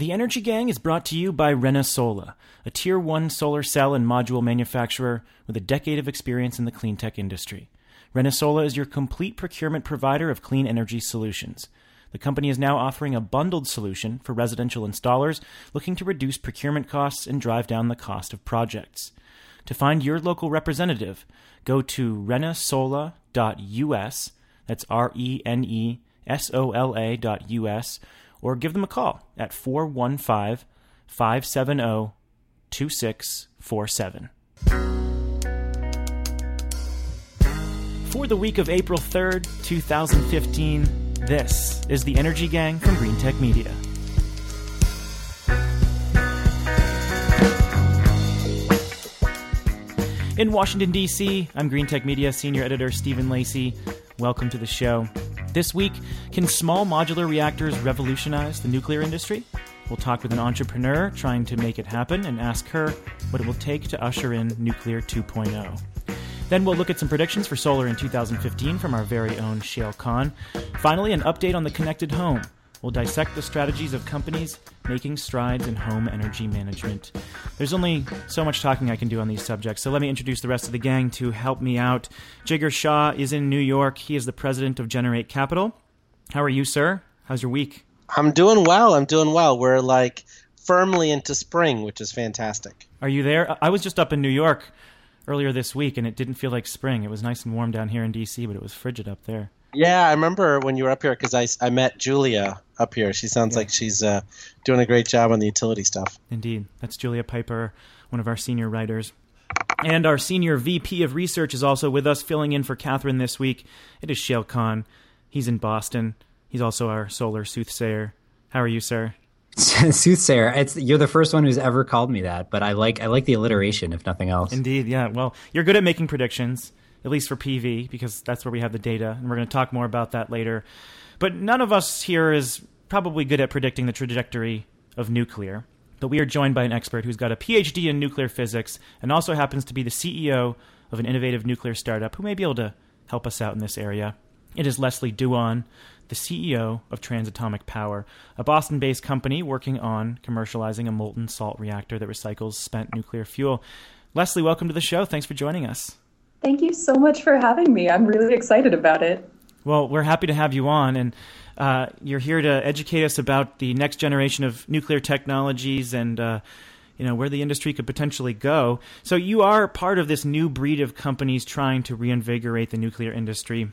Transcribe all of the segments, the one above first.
The Energy Gang is brought to you by ReneSola, a Tier 1 solar cell and module manufacturer with a decade of experience in the clean tech industry. ReneSola is your complete procurement provider of clean energy solutions. The company is now offering a bundled solution for residential installers looking to reduce procurement costs and drive down the cost of projects. To find your local representative, go to renesola.us, that's R E N E S O L A dot US, or give them a call at 415 570 2647. For the week of April 3rd, 2015, this is the Energy Gang from Greentech Media. In Washington, D.C., I'm Greentech Media Senior Editor Stephen Lacey. Welcome to the show. This week, can small modular reactors revolutionize the nuclear industry? We'll talk with an entrepreneur trying to make it happen and ask her what it will take to usher in Nuclear 2.0. Then we'll look at some predictions for solar in 2015 from our very own Shayle Kann. Finally, an update on the connected home. We'll dissect the strategies of companies making strides in home energy management. There's only so much talking I can do on these subjects, so let me introduce the rest of the gang to help me out. Jigar Shah is in New York. He is the president of Generate Capital. How are you, sir? How's your week? I'm doing well. I'm doing well. We're like firmly into spring, which is fantastic. Are you there? I was just up in New York earlier this week, and it didn't feel like spring. It was nice and warm down here in D.C., but it was frigid up there. Yeah, I remember when you were up here because I, I met Julia up here. She sounds yeah. like she's uh, doing a great job on the utility stuff. Indeed. That's Julia Piper, one of our senior writers. And our senior VP of research is also with us, filling in for Catherine this week. It is Shayle Kann. He's in Boston. He's also our solar soothsayer. How are you, sir? soothsayer. It's you're the first one who's ever called me that, but I like I like the alliteration, if nothing else. Indeed, yeah. Well, you're good at making predictions at least for PV, because that's where we have the data, and we're going to talk more about that later. But none of us here is probably good at predicting the trajectory of nuclear. But we are joined by an expert who's got a PhD in nuclear physics and also happens to be the CEO of an innovative nuclear startup who may be able to help us out in this area. It is Leslie Dewan, the CEO of Transatomic Power, a Boston based company working on commercializing a molten salt reactor that recycles spent nuclear fuel. Leslie, welcome to the show. Thanks for joining us. Thank you so much for having me. I'm really excited about it. Well, we're happy to have you on, and uh, you're here to educate us about the next generation of nuclear technologies and uh, you know where the industry could potentially go. So you are part of this new breed of companies trying to reinvigorate the nuclear industry.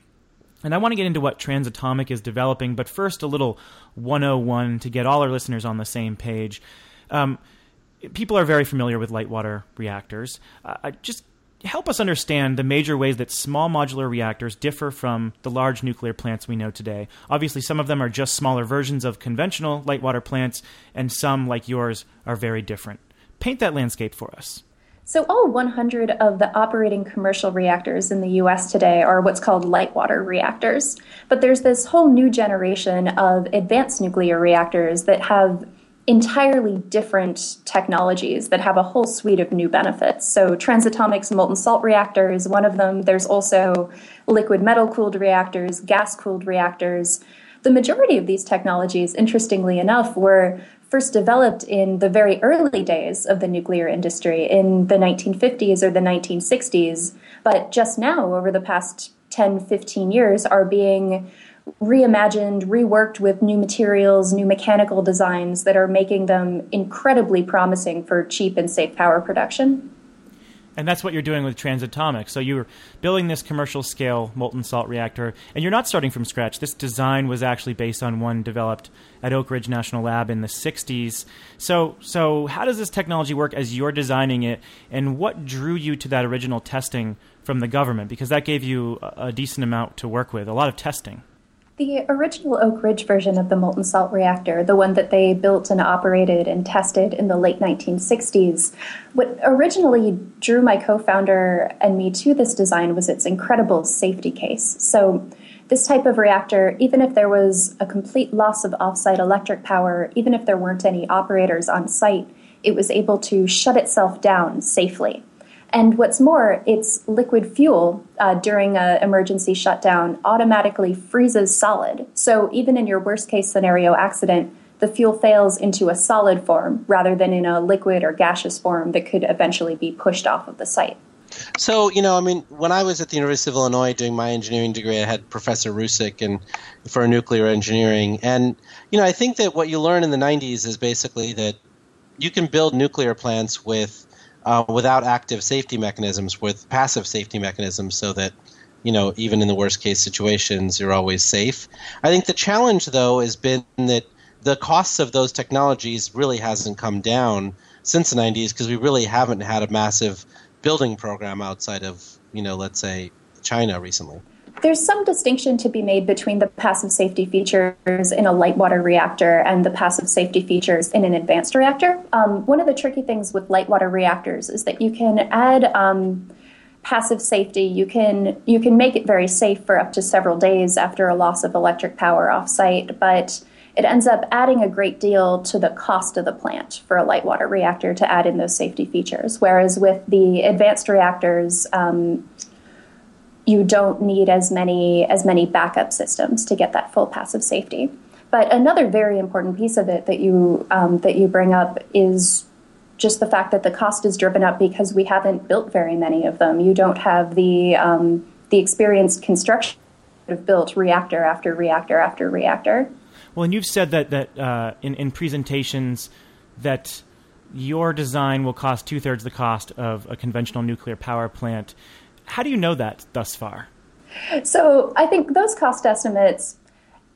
And I want to get into what Transatomic is developing, but first a little 101 to get all our listeners on the same page. Um, people are very familiar with light water reactors. Uh, just help us understand the major ways that small modular reactors differ from the large nuclear plants we know today. Obviously, some of them are just smaller versions of conventional light water plants, and some, like yours, are very different. Paint that landscape for us. So, all 100 of the operating commercial reactors in the US today are what's called light water reactors. But there's this whole new generation of advanced nuclear reactors that have entirely different technologies that have a whole suite of new benefits. So, Transatomic's molten salt reactor is one of them. There's also liquid metal cooled reactors, gas cooled reactors. The majority of these technologies, interestingly enough, were first developed in the very early days of the nuclear industry in the 1950s or the 1960s, but just now, over the past 10, 15 years, are being reimagined, reworked with new materials, new mechanical designs that are making them incredibly promising for cheap and safe power production. And that's what you're doing with Transatomic. So you're building this commercial scale molten salt reactor, and you're not starting from scratch. This design was actually based on one developed at Oak Ridge National Lab in the 60s. So, so how does this technology work as you're designing it, and what drew you to that original testing from the government? Because that gave you a decent amount to work with, a lot of testing. The original Oak Ridge version of the molten salt reactor, the one that they built and operated and tested in the late 1960s, what originally drew my co founder and me to this design was its incredible safety case. So, this type of reactor, even if there was a complete loss of offsite electric power, even if there weren't any operators on site, it was able to shut itself down safely. And what's more, its liquid fuel uh, during an emergency shutdown automatically freezes solid. So even in your worst case scenario accident, the fuel fails into a solid form rather than in a liquid or gaseous form that could eventually be pushed off of the site. So, you know, I mean, when I was at the University of Illinois doing my engineering degree, I had Professor Rusick and for nuclear engineering. And, you know, I think that what you learn in the 90s is basically that you can build nuclear plants with uh, without active safety mechanisms, with passive safety mechanisms, so that you know even in the worst case situations you're always safe. I think the challenge though has been that the costs of those technologies really hasn't come down since the 90s because we really haven't had a massive building program outside of you know let's say China recently. There's some distinction to be made between the passive safety features in a light water reactor and the passive safety features in an advanced reactor. Um, one of the tricky things with light water reactors is that you can add um, passive safety. You can you can make it very safe for up to several days after a loss of electric power offsite, but it ends up adding a great deal to the cost of the plant for a light water reactor to add in those safety features. Whereas with the advanced reactors, um, you don't need as many as many backup systems to get that full passive safety. But another very important piece of it that you um, that you bring up is just the fact that the cost is driven up because we haven't built very many of them. You don't have the um, the experienced construction of built reactor after reactor after reactor. Well, and you've said that that uh, in in presentations that your design will cost two thirds the cost of a conventional nuclear power plant. How do you know that thus far? So I think those cost estimates.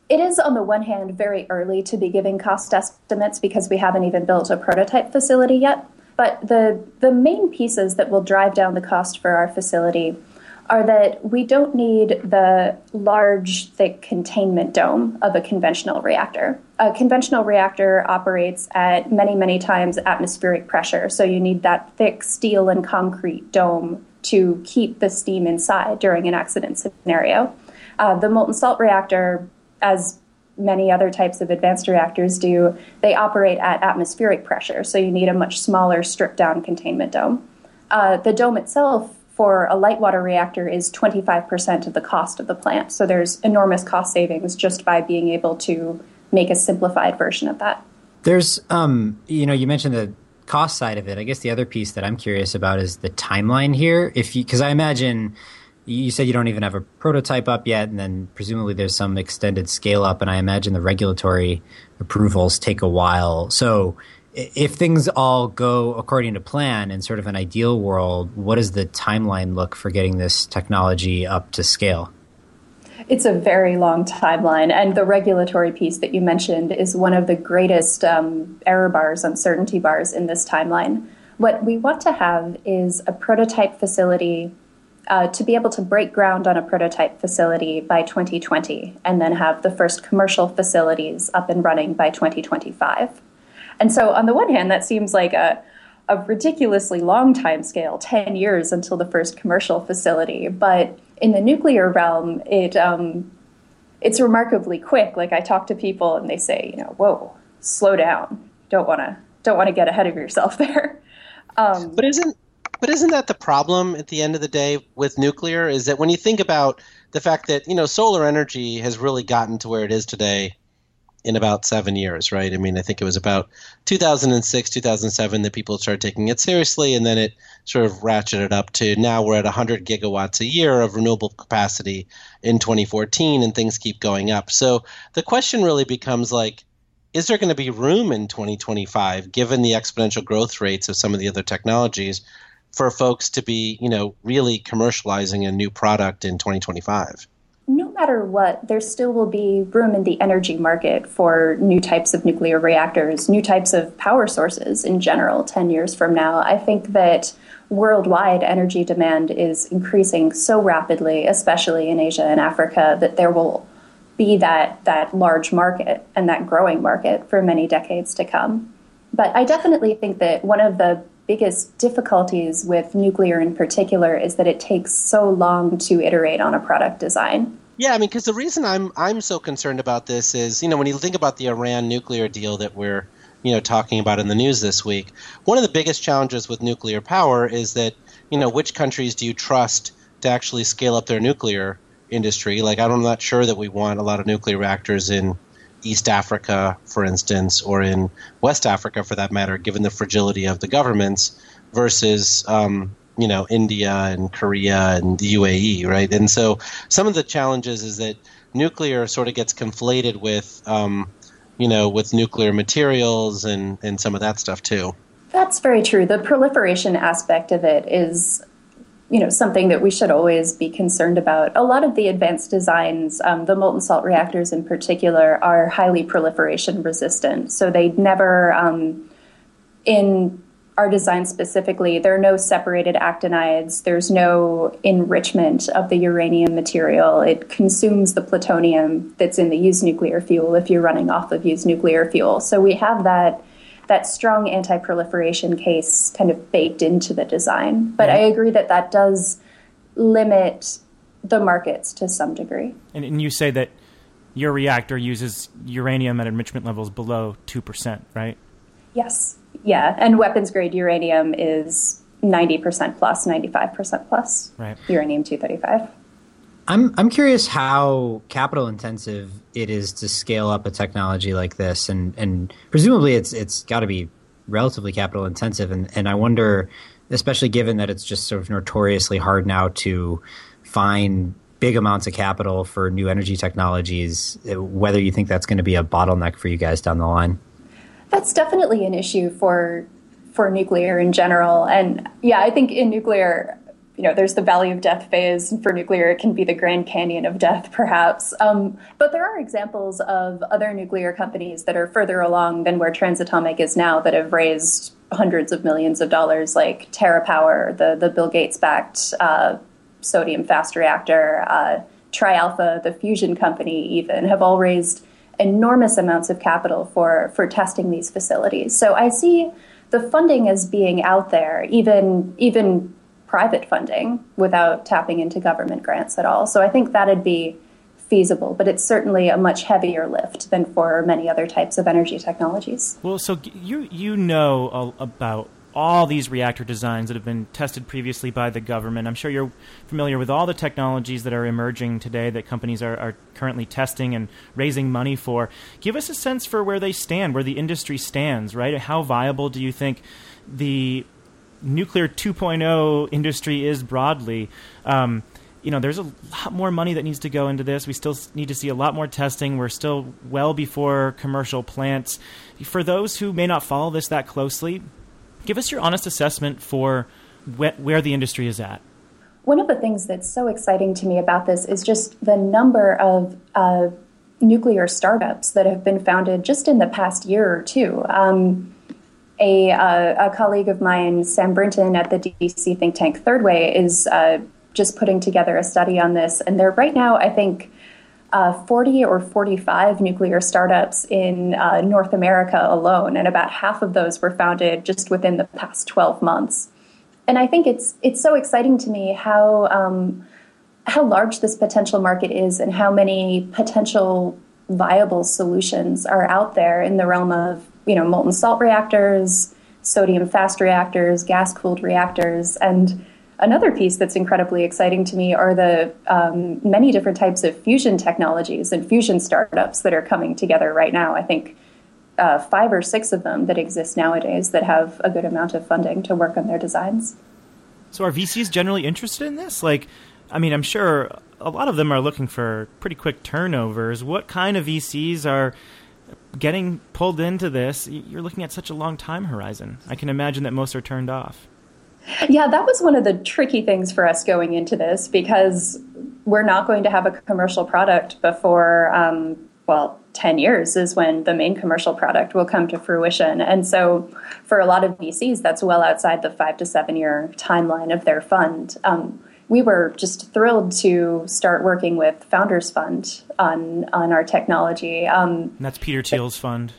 It is, on the one hand, very early to be giving cost estimates because we haven't even built a prototype facility yet. But the, the main pieces that will drive down the cost for our facility are that we don't need the large, thick containment dome of a conventional reactor. A conventional reactor operates at many, many times atmospheric pressure, so you need that thick steel and concrete dome to keep the steam inside during an accident scenario. Uh, the molten salt reactor, as many other types of advanced reactors do, they operate at atmospheric pressure, so you need a much smaller, stripped down containment dome. Uh, the dome itself for a light water reactor is 25% of the cost of the plant, so there's enormous cost savings just by being able to make a simplified version of that. There's, um, you know, you mentioned the cost side of it, I guess the other piece that I'm curious about is the timeline here. If because I imagine you said you don't even have a prototype up yet, and then presumably there's some extended scale up, and I imagine the regulatory approvals take a while. So if things all go according to plan in sort of an ideal world, what does the timeline look for getting this technology up to scale? It's a very long timeline, and the regulatory piece that you mentioned is one of the greatest um, error bars, uncertainty bars in this timeline. What we want to have is a prototype facility uh, to be able to break ground on a prototype facility by 2020, and then have the first commercial facilities up and running by 2025. And so, on the one hand, that seems like a a ridiculously long time scale 10 years until the first commercial facility but in the nuclear realm, it um, it's remarkably quick. Like I talk to people and they say, you know, whoa, slow down. Don't want to don't want to get ahead of yourself there. Um, but isn't but isn't that the problem at the end of the day with nuclear? Is that when you think about the fact that you know solar energy has really gotten to where it is today in about seven years, right? I mean, I think it was about 2006, 2007 that people started taking it seriously, and then it sort of ratcheted up to now we're at 100 gigawatts a year of renewable capacity in 2014, and things keep going up. So the question really becomes like, is there going to be room in 2025, given the exponential growth rates of some of the other technologies, for folks to be, you know, really commercializing a new product in 2025? Matter what, there still will be room in the energy market for new types of nuclear reactors, new types of power sources in general 10 years from now. I think that worldwide energy demand is increasing so rapidly, especially in Asia and Africa, that there will be that, that large market and that growing market for many decades to come. But I definitely think that one of the biggest difficulties with nuclear in particular is that it takes so long to iterate on a product design. Yeah, I mean, because the reason I'm I'm so concerned about this is, you know, when you think about the Iran nuclear deal that we're, you know, talking about in the news this week, one of the biggest challenges with nuclear power is that, you know, which countries do you trust to actually scale up their nuclear industry? Like, I'm not sure that we want a lot of nuclear reactors in East Africa, for instance, or in West Africa, for that matter, given the fragility of the governments, versus um, you know India and Korea and the UAE, right? And so some of the challenges is that nuclear sort of gets conflated with um, you know with nuclear materials and and some of that stuff too. That's very true. The proliferation aspect of it is you know something that we should always be concerned about. A lot of the advanced designs, um, the molten salt reactors in particular, are highly proliferation resistant. So they never, um, in our designed specifically, there are no separated actinides. There's no enrichment of the uranium material. It consumes the plutonium that's in the used nuclear fuel if you're running off of used nuclear fuel. So we have that that strong anti-proliferation case kind of baked into the design. But I agree that that does limit the markets to some degree. And, and you say that your reactor uses uranium at enrichment levels below 2%, right? Yes. Yeah. And weapons grade uranium is 90% plus, 95% plus. Right. Uranium 235. I'm I'm curious how capital intensive it is to scale up a technology like this, and and presumably it's it's got to be relatively capital intensive, and and I wonder, especially given that it's just sort of notoriously hard now to find big amounts of capital for new energy technologies, whether you think that's going to be a bottleneck for you guys down the line. That's definitely an issue for for nuclear in general, and yeah, I think in nuclear you know, there's the Valley of Death phase. and For nuclear, it can be the Grand Canyon of death, perhaps. Um, but there are examples of other nuclear companies that are further along than where Transatomic is now that have raised hundreds of millions of dollars, like TerraPower, the, the Bill Gates backed uh, sodium fast reactor, uh, TriAlpha, the fusion company, even, have all raised enormous amounts of capital for, for testing these facilities. So I see the funding as being out there, even even private funding without tapping into government grants at all. So I think that'd be feasible, but it's certainly a much heavier lift than for many other types of energy technologies. Well, so you you know about all these reactor designs that have been tested previously by the government. I'm sure you're familiar with all the technologies that are emerging today that companies are, are currently testing and raising money for. Give us a sense for where they stand, where the industry stands, right? How viable do you think the nuclear 2.0 industry is broadly. Um, you know, there's a lot more money that needs to go into this. We still need to see a lot more testing. We're still well before commercial plants. For those who may not follow this that closely, give us your honest assessment for wh- where the industry is at. One of the things that's so exciting to me about this is just the number of uh, nuclear startups that have been founded just in the past year or two. Um, a, uh, a colleague of mine, Sam Brinton at the DC think tank Third Way, is uh, just putting together a study on this. And there, right now, I think, uh, 40 or 45 nuclear startups in uh, North America alone, and about half of those were founded just within the past 12 months. And I think it's it's so exciting to me how um, how large this potential market is, and how many potential viable solutions are out there in the realm of you know, molten salt reactors, sodium fast reactors, gas cooled reactors, and another piece that's incredibly exciting to me are the um, many different types of fusion technologies and fusion startups that are coming together right now. I think uh, five or six of them that exist nowadays that have a good amount of funding to work on their designs. So, are VCs generally interested in this? Like, I mean, I'm sure a lot of them are looking for pretty quick turnovers. What kind of VCs are getting pulled into this, you're looking at such a long time horizon. I can imagine that most are turned off. Yeah, that was one of the tricky things for us going into this because we're not going to have a commercial product before, um, well, 10 years is when the main commercial product will come to fruition. And so for a lot of VCs, that's well outside the five to seven year timeline of their fund. Um, we were just thrilled to start working with Founders Fund on on our technology. Um, that's Peter Thiel's fund.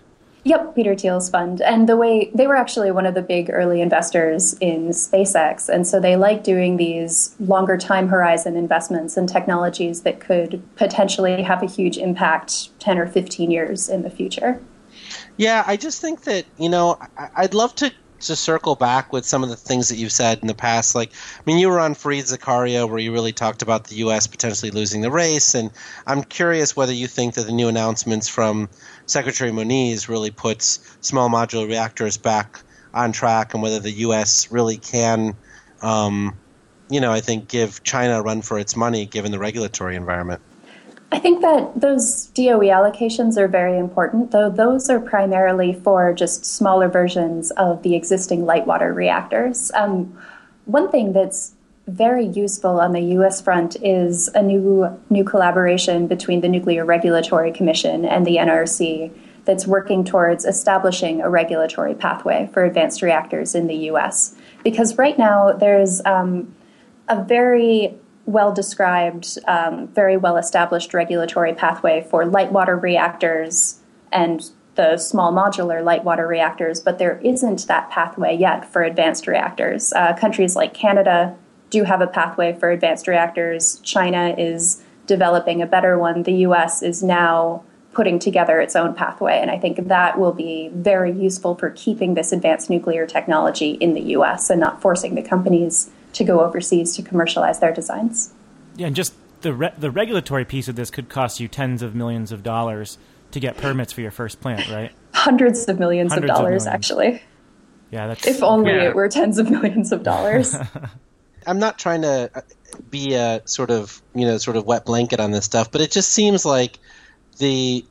Yep, Peter Thiel's fund. And the way they were actually one of the big early investors in SpaceX. And so they like doing these longer time horizon investments in technologies that could potentially have a huge impact 10 or 15 years in the future. Yeah, I just think that, you know, I'd love to to circle back with some of the things that you've said in the past. Like, I mean, you were on Fareed Zakaria where you really talked about the U.S. potentially losing the race, and I'm curious whether you think that the new announcements from Secretary Moniz really puts small modular reactors back on track, and whether the U.S. really can, um, you know, I think give China a run for its money given the regulatory environment. I think that those DOE allocations are very important, though those are primarily for just smaller versions of the existing light water reactors. Um, one thing that's very useful on the U.S. front is a new new collaboration between the Nuclear Regulatory Commission and the NRC that's working towards establishing a regulatory pathway for advanced reactors in the U.S. Because right now there's um, a very well described, um, very well established regulatory pathway for light water reactors and the small modular light water reactors, but there isn't that pathway yet for advanced reactors. Uh, countries like Canada do have a pathway for advanced reactors. China is developing a better one. The US is now putting together its own pathway, and I think that will be very useful for keeping this advanced nuclear technology in the US and not forcing the companies to go overseas to commercialize their designs. Yeah, and just the re- the regulatory piece of this could cost you tens of millions of dollars to get permits for your first plant, right? Hundreds of millions Hundreds of dollars, of millions. actually. Yeah, that's if only yeah. it were tens of millions of dollars. I'm not trying to uh, be a sort of you know sort of wet blanket on this stuff, but it just seems like the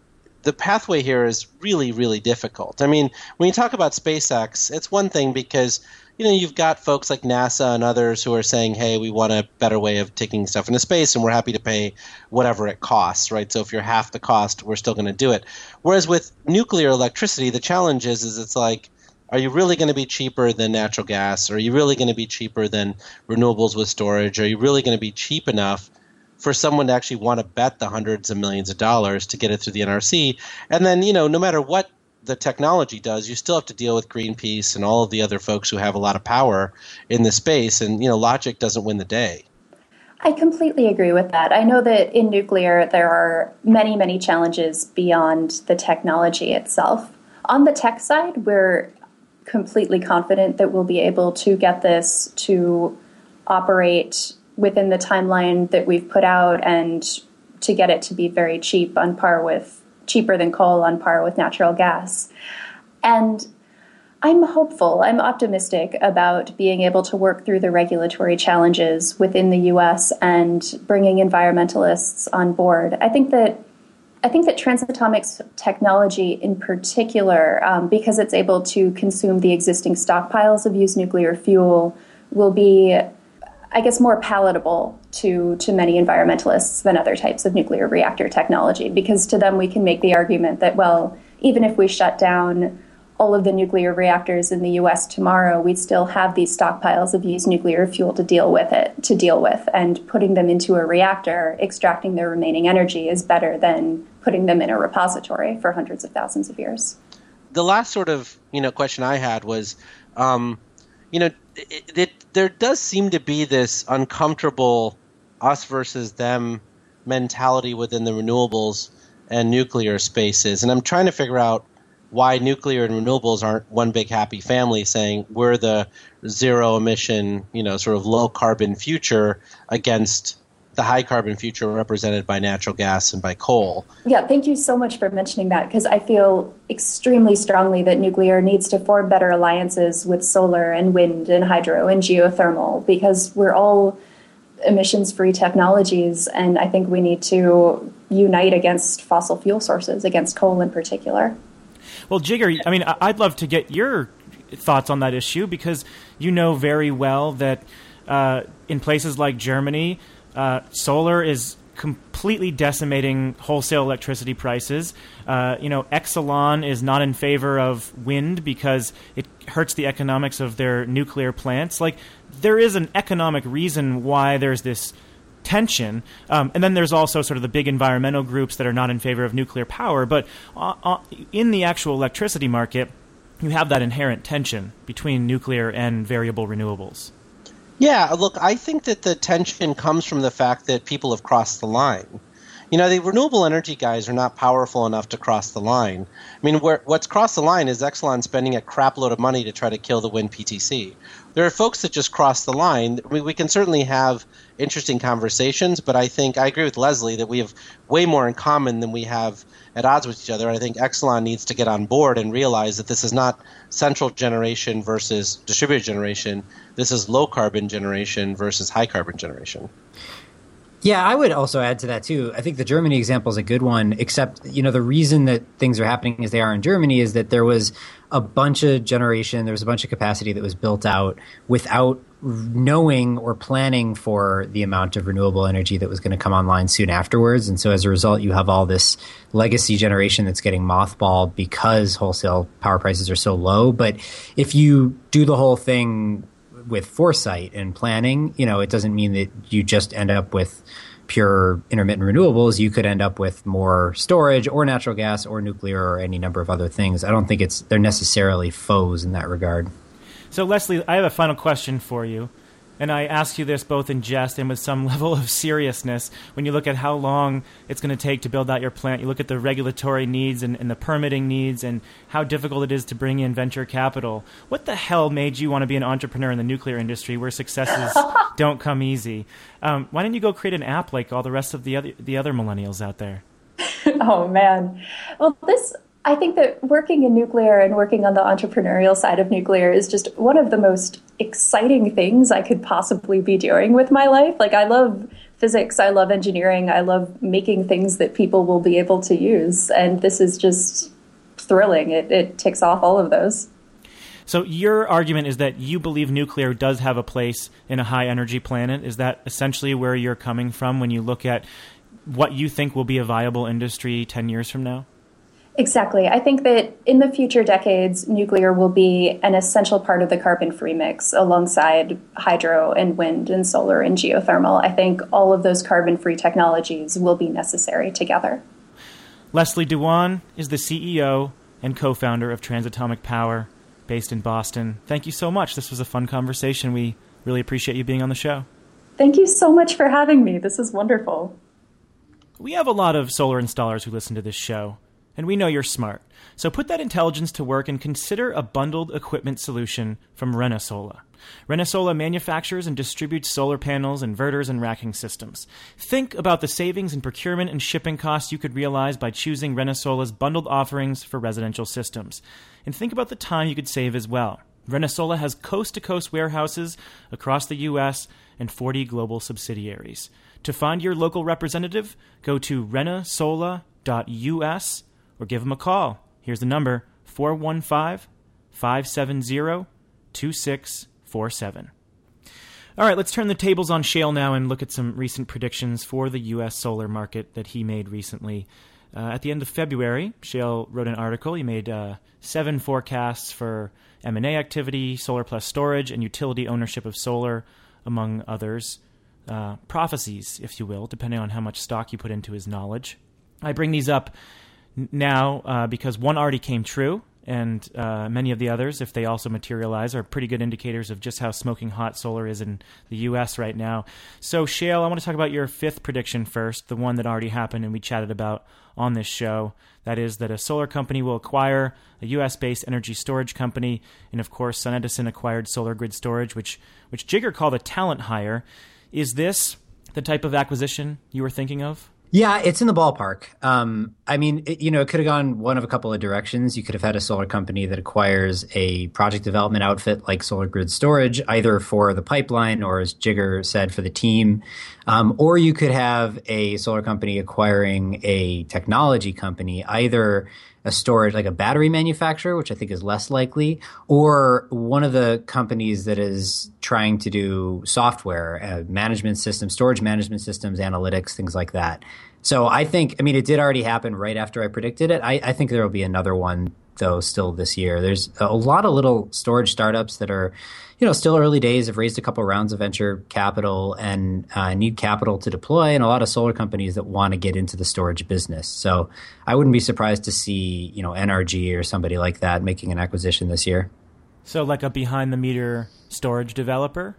the pathway here is really really difficult. I mean, when you talk about SpaceX, it's one thing because you know, you've got folks like NASA and others who are saying, hey, we want a better way of taking stuff into space and we're happy to pay whatever it costs, right? So if you're half the cost, we're still going to do it. Whereas with nuclear electricity, the challenge is, is it's like, are you really going to be cheaper than natural gas? Are you really going to be cheaper than renewables with storage? Are you really going to be cheap enough for someone to actually want to bet the hundreds of millions of dollars to get it through the NRC? And then, you know, no matter what the technology does, you still have to deal with Greenpeace and all of the other folks who have a lot of power in the space. And, you know, logic doesn't win the day. I completely agree with that. I know that in nuclear, there are many, many challenges beyond the technology itself. On the tech side, we're completely confident that we'll be able to get this to operate within the timeline that we've put out and to get it to be very cheap on par with cheaper than coal on par with natural gas. And I'm hopeful, I'm optimistic about being able to work through the regulatory challenges within the US and bringing environmentalists on board. I think that I think that transatomics technology, in particular, um, because it's able to consume the existing stockpiles of used nuclear fuel, will be I guess, more palatable to, to many environmentalists than other types of nuclear reactor technology, because to them we can make the argument that, well, even if we shut down all of the nuclear reactors in the US tomorrow, we'd still have these stockpiles of used nuclear fuel to deal with it, to deal with. And putting them into a reactor, extracting their remaining energy is better than putting them in a repository for hundreds of thousands of years. The last sort of, you know, question I had was, um, you know, it, it, there does seem to be this uncomfortable us versus them mentality within the renewables and nuclear spaces. And I'm trying to figure out why nuclear and renewables aren't one big happy family saying we're the zero emission, you know, sort of low carbon future against the high carbon future represented by natural gas and by coal. Yeah, thank you so much for mentioning that because I feel extremely strongly that nuclear needs to form better alliances with solar and wind and hydro and geothermal because we're all emissions free technologies and I think we need to unite against fossil fuel sources, against coal in particular. Well, Jigar, I mean, I'd love to get your thoughts on that issue because you know very well that uh, in places like Germany, uh, solar is completely decimating wholesale electricity prices. Uh, you know, Exelon is not in favor of wind because it hurts the economics of their nuclear plants. Like, there is an economic reason why there's this tension. Um, and then there's also sort of the big environmental groups that are not in favor of nuclear power. But uh, uh, in the actual electricity market, you have that inherent tension between nuclear and variable renewables. Yeah, look, I think that the tension comes from the fact that people have crossed the line. you know, the renewable energy guys are not powerful enough to cross the line. I mean, where, what's crossed the line is Exelon spending a crapload of money to try to kill the wind PTC. There are folks that just cross the line. We, we can certainly have interesting conversations, but I think I agree with Leslie that we have way more in common than we have at odds with each other. I think Exelon needs to get on board and realize that this is not central generation versus distributed generation. This is low carbon generation versus high carbon generation. Yeah, I would also add to that too. I think the Germany example is a good one, except, you know, the reason that things are happening as they are in Germany is that there was a bunch of generation, there was a bunch of capacity that was built out without knowing or planning for the amount of renewable energy that was going to come online soon afterwards. And so as a result, you have all this legacy generation that's getting mothballed because wholesale power prices are so low. But if you do the whole thing with foresight and planning, you know, it doesn't mean that you just end up with pure intermittent renewables. You could end up with more storage or natural gas or nuclear or any number of other things. I don't think it's they're necessarily foes in that regard. So, Leslie, I have a final question for you and I ask you this both in jest and with some level of seriousness. When you look at how long it's going to take to build out your plant, you look at the regulatory needs and, and, the permitting needs and how difficult it is to bring in venture capital. What the hell made you want to be an entrepreneur in the nuclear industry where successes don't come easy? Um, why didn't you go create an app like all the rest of the other, the other millennials out there? oh, man. Well, this I think that working in nuclear and working on the entrepreneurial side of nuclear is just one of the most exciting things I could possibly be doing with my life. Like, I love physics, I love engineering, I love making things that people will be able to use. And this is just thrilling. It, it ticks off all of those. So, your argument is that you believe nuclear does have a place in a high energy planet. Is that essentially where you're coming from when you look at what you think will be a viable industry 10 years from now? Exactly. I think that in the future decades, nuclear will be an essential part of the carbon free mix alongside hydro and wind and solar and geothermal. I think all of those carbon free technologies will be necessary together. Leslie Dewan is the CEO and co founder of Transatomic Power based in Boston. Thank you so much. This was a fun conversation. We really appreciate you being on the show. Thank you so much for having me. This is wonderful. We have a lot of solar installers who listen to this show. And we know you're smart. So put that intelligence to work and consider a bundled equipment solution from Renesola. Renesola manufactures and distributes solar panels, inverters, and racking systems. Think about the savings in procurement and shipping costs you could realize by choosing Renesola's bundled offerings for residential systems. And think about the time you could save as well. Renesola has coast to coast warehouses across the U.S. and 40 global subsidiaries. To find your local representative, go to renesola.us or give them a call. Here's the number 415 570 2647. All right, let's turn the tables on Shayle now and look at some recent predictions for the U.S. solar market that he made recently. Uh, at the end of February, Shayle wrote an article. He made uh, seven forecasts for M&A activity, solar plus storage, and utility ownership of solar, among others. Uh, prophecies, if you will, depending on how much stock you put into his knowledge. I bring these up now uh, because one already came true, and uh, many of the others, if they also materialize, are pretty good indicators of just how smoking hot solar is in the U.S. right now. So, Shayle, I want to talk about your fifth prediction first, the one that already happened and we chatted about on this show. That is that a solar company will acquire a U.S. based energy storage company, and of course, SunEdison acquired Solar Grid Storage, which which Jigar called a talent hire. Is this the type of acquisition you were thinking of? Yeah, it's in the ballpark. Um, I mean, it, you know, it could have gone one of a couple of directions. You could have had a solar company that acquires a project development outfit like Solar Grid Storage, either for the pipeline or, as Jigar said, for the team. Um, or you could have a solar company acquiring a technology company, either a storage like a battery manufacturer, which I think is less likely, or one of the companies that is trying to do software, uh, management systems, storage management systems, analytics, things like that. So I think, I mean, it did already happen right after I predicted it. I, I think there will be another one though still this year. There's a lot of little storage startups that are, you know, still early days. Have raised a couple rounds of venture capital and uh, need capital to deploy, and a lot of solar companies that want to get into the storage business. So I wouldn't be surprised to see, you know, NRG or somebody like that making an acquisition this year. So like a behind the meter storage developer.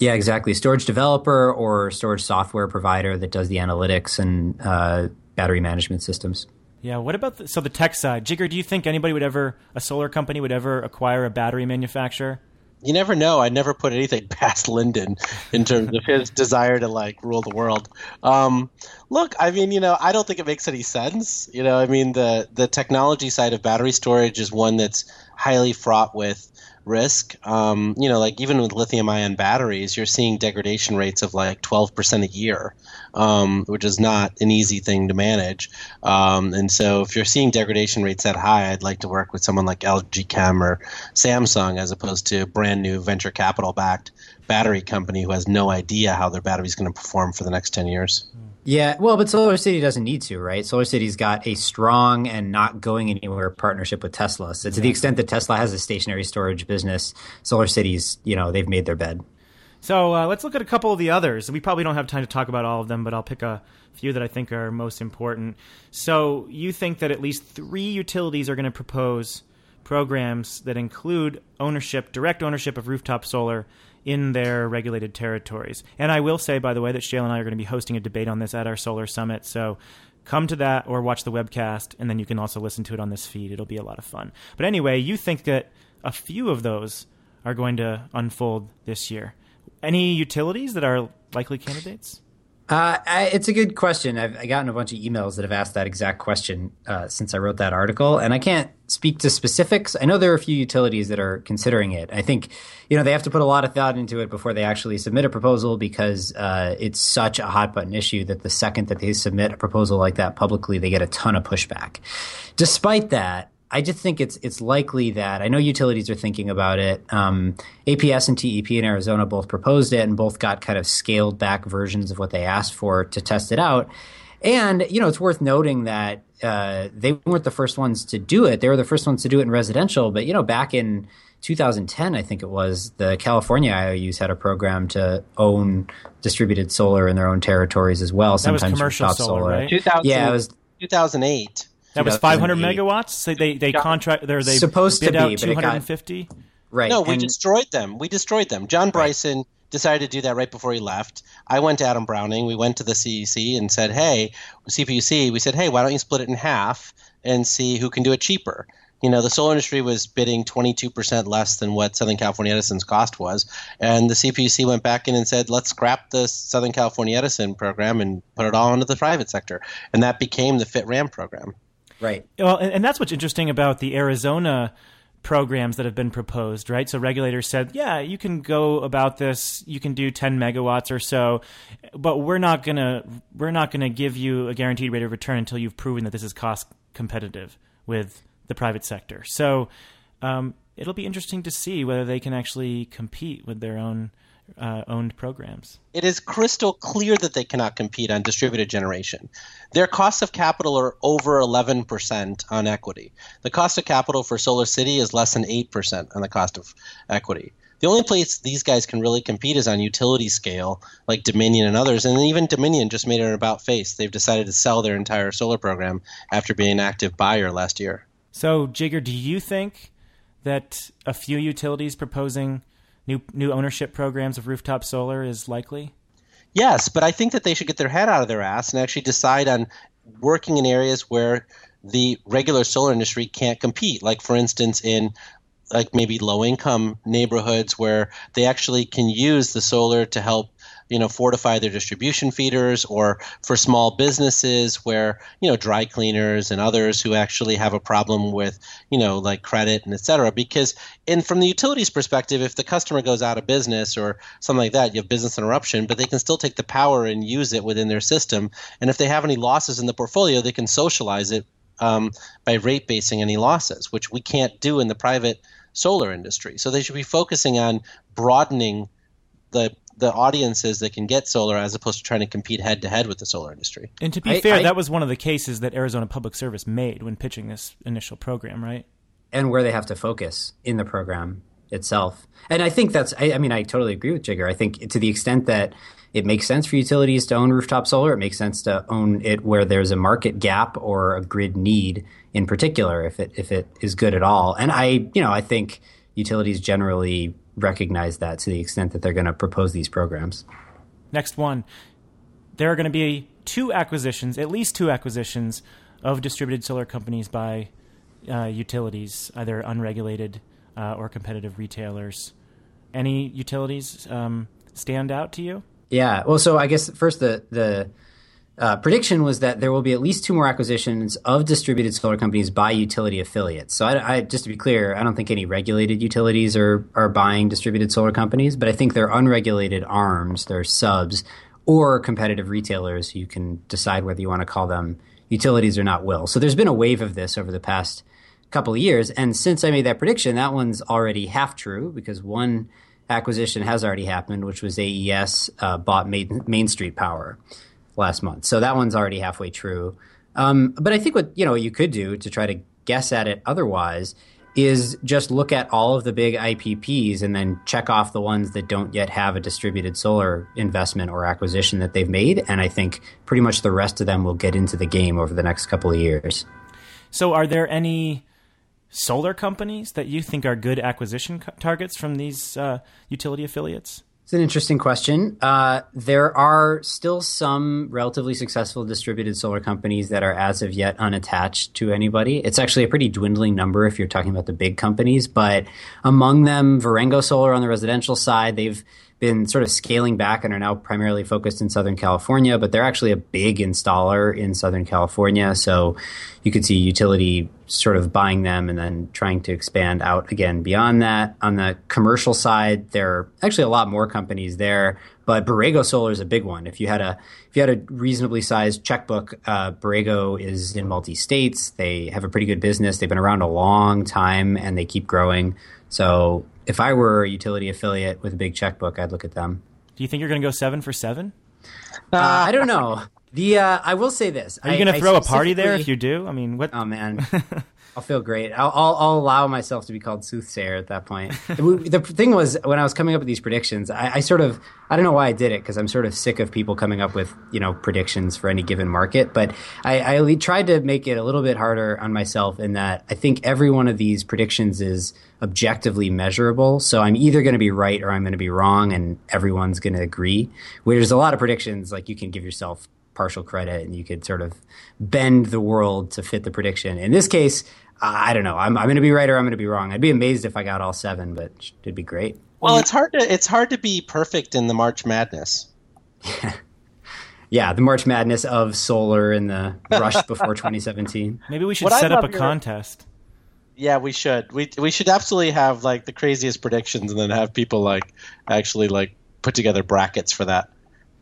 Yeah, exactly. Storage developer or storage software provider that does the analytics and uh, battery management systems. Yeah. What about the, so the tech side? Jigar, do you think anybody would ever, a solar company would ever acquire a battery manufacturer? You never know. I never put anything past Lyndon in terms of his desire to like rule the world. Um, look, I mean, you know, I don't think it makes any sense. You know, I mean, the the technology side of battery storage is one that's highly fraught with risk. Um, you know, like even with lithium ion batteries, you're seeing degradation rates of like 12% a year, um, which is not an easy thing to manage. Um, and so if you're seeing degradation rates that high, I'd like to work with someone like LG Chem or Samsung as opposed to a brand new venture capital backed battery company who has no idea how their battery is going to perform for the next 10 years. Yeah, well, but Solar City doesn't need to, right? Solar City's got a strong and not going anywhere partnership with Tesla. So to the extent that Tesla has a stationary storage business, Solar City's, you know, they've made their bed. So uh, let's look at a couple of the others. We probably don't have time to talk about all of them, but I'll pick a few that I think are most important. So you think that at least three utilities are going to propose programs that include ownership, direct ownership of rooftop solar in their regulated territories. And I will say, by the way, that Shayle and I are going to be hosting a debate on this at our Solar Summit. So come to that or watch the webcast, and then you can also listen to it on this feed. It'll be a lot of fun. But anyway, you think that a few of those are going to unfold this year. Any utilities that are likely candidates? Uh, I, it's a good question. I've, I've, gotten a bunch of emails that have asked that exact question uh, since I wrote that article, and I can't speak to specifics. I know there are a few utilities that are considering it. I think you know they have to put a lot of thought into it before they actually submit a proposal because uh, it's such a hot button issue that the second that they submit a proposal like that publicly, they get a ton of pushback. Despite that, I just think it's it's likely that I know utilities are thinking about it. Um, APS and TEP in Arizona both proposed it and both got kind of scaled back versions of what they asked for to test it out. And you know, it's worth noting that uh, they weren't the first ones to do it. They were the first ones to do it in residential. But you know, back in 2010, I think it was the California IOUs had a program to own distributed solar in their own territories as well. That sometimes was commercial solar, solar, right? yeah, it was 2008. That was 500 megawatts. So they they contract. They're they supposed bid to be, out 250. right. No, we and, destroyed them. We destroyed them. John Bryson right. decided to do that right before he left. I went to Adam Browning. We went to the CEC and said, "Hey, CPUC." We said, "Hey, why don't you split it in half and see who can do it cheaper?" you know, the solar industry was bidding 22% less than what Southern California Edison's cost was. And the CPUC went back in and said, let's scrap the Southern California Edison program and put it all into the private sector. And that became the FIT-RAM program. Right. Well, and that's what's interesting about the Arizona programs that have been proposed, right? So regulators said, yeah, you can go about this, you can do 10 megawatts or so, but we're not going to we're not going to give you a guaranteed rate of return until you've proven that this is cost competitive with the private sector. So um, it'll be interesting to see whether they can actually compete with their own uh, owned programs. It is crystal clear that they cannot compete on distributed generation. Their costs of capital are over 11% on equity. The cost of capital for Solar City is less than 8% on the cost of equity. The only place these guys can really compete is on utility scale, like Dominion and others. And even Dominion just made an about face. They've decided to sell their entire solar program after being an active buyer last year. So, Jigar, do you think that a few utilities proposing new new ownership programs of rooftop solar is likely? Yes, but I think that they should get their head out of their ass and actually decide on working in areas where the regular solar industry can't compete. Like, for instance, in like maybe low income neighborhoods where they actually can use the solar to help you know fortify their distribution feeders or for small businesses where you know dry cleaners and others who actually have a problem with you know like credit and et cetera. Because in from the utilities perspective if the customer goes out of business or something like that you have business interruption but they can still take the power and use it within their system. And if they have any losses in the portfolio they can socialize it um, by rate basing any losses which we can't do in the private solar industry. So they should be focusing on broadening the the audiences that can get solar as opposed to trying to compete head to head with the solar industry. And to be I, fair, I, that was one of the cases that Arizona Public Service made when pitching this initial program, right? And where they have to focus in the program itself. And I think that's, I, I mean, I totally agree with Jigar. I think to the extent that it makes sense for utilities to own rooftop solar, it makes sense to own it where there's a market gap or a grid need in particular, if it if it is good at all. And I, you know, I think utilities generally recognize that to the extent that they're going to propose these programs. Next one. There are going to be two acquisitions, at least two acquisitions, of distributed solar companies by uh, utilities, either unregulated uh, or competitive retailers. Any utilities um, stand out to you? Yeah. Well, so I guess first the the uh, prediction was that there will be at least two more acquisitions of distributed solar companies by utility affiliates. So, I, I, just to be clear, I don't think any regulated utilities are are buying distributed solar companies, but I think they're unregulated arms, they're subs, or competitive retailers. You can decide whether you want to call them utilities or not. Will so there's been a wave of this over the past couple of years, and since I made that prediction, that one's already half true because one acquisition has already happened, which was AES uh, bought Main, Main Street Power last month. So that one's already halfway true. Um, but I think what you know you could do to try to guess at it otherwise is just look at all of the big IPPs and then check off the ones that don't yet have a distributed solar investment or acquisition that they've made. And I think pretty much the rest of them will get into the game over the next couple of years. So, are there any solar companies that you think are good acquisition co- targets from these uh, utility affiliates? It's an interesting question. Uh, there are still some relatively successful distributed solar companies that are as of yet unattached to anybody. It's actually a pretty dwindling number if you're talking about the big companies, but among them, Verengo Solar on the residential side, they've been sort of scaling back and are now primarily focused in Southern California, but they're actually a big installer in Southern California. So you could see utility sort of buying them and then trying to expand out again beyond that. On the commercial side, there are actually a lot more companies there, but Borrego Solar is a big one. If you had a if you had a reasonably sized checkbook, uh, Borrego is in multi states. They have a pretty good business. They've been around a long time and they keep growing. So if I were a utility affiliate with a big checkbook, I'd look at them. Do you think you're going to go seven for seven? Uh, I don't know. The uh, I will say this: Are you going to throw a party there if you do? I mean, what? Oh man, I'll feel great. I'll, I'll, I'll, allow myself to be called soothsayer at that point. the, thing was, when I was coming up with these predictions, I, I sort of, I don't know why I did it because I'm sort of sick of people coming up with, you know, predictions for any given market. But I, I tried to make it a little bit harder on myself in that I think every one of these predictions is objectively measurable. So I'm either going to be right or I'm going to be wrong, and everyone's going to agree. Whereas a lot of predictions, like you can give yourself partial credit and you could sort of bend the world to fit the prediction. In this case, I don't know. I'm, I'm going to be right or I'm going to be wrong. I'd be amazed if I got all seven, but it'd be great. Well, it's hard to it's hard to be perfect in the March Madness. Yeah, yeah, the March Madness of solar and the rush before 2017. Maybe we should what set up a your... contest. Yeah, we should. We we should absolutely have like the craziest predictions, and then have people like actually like put together brackets for that.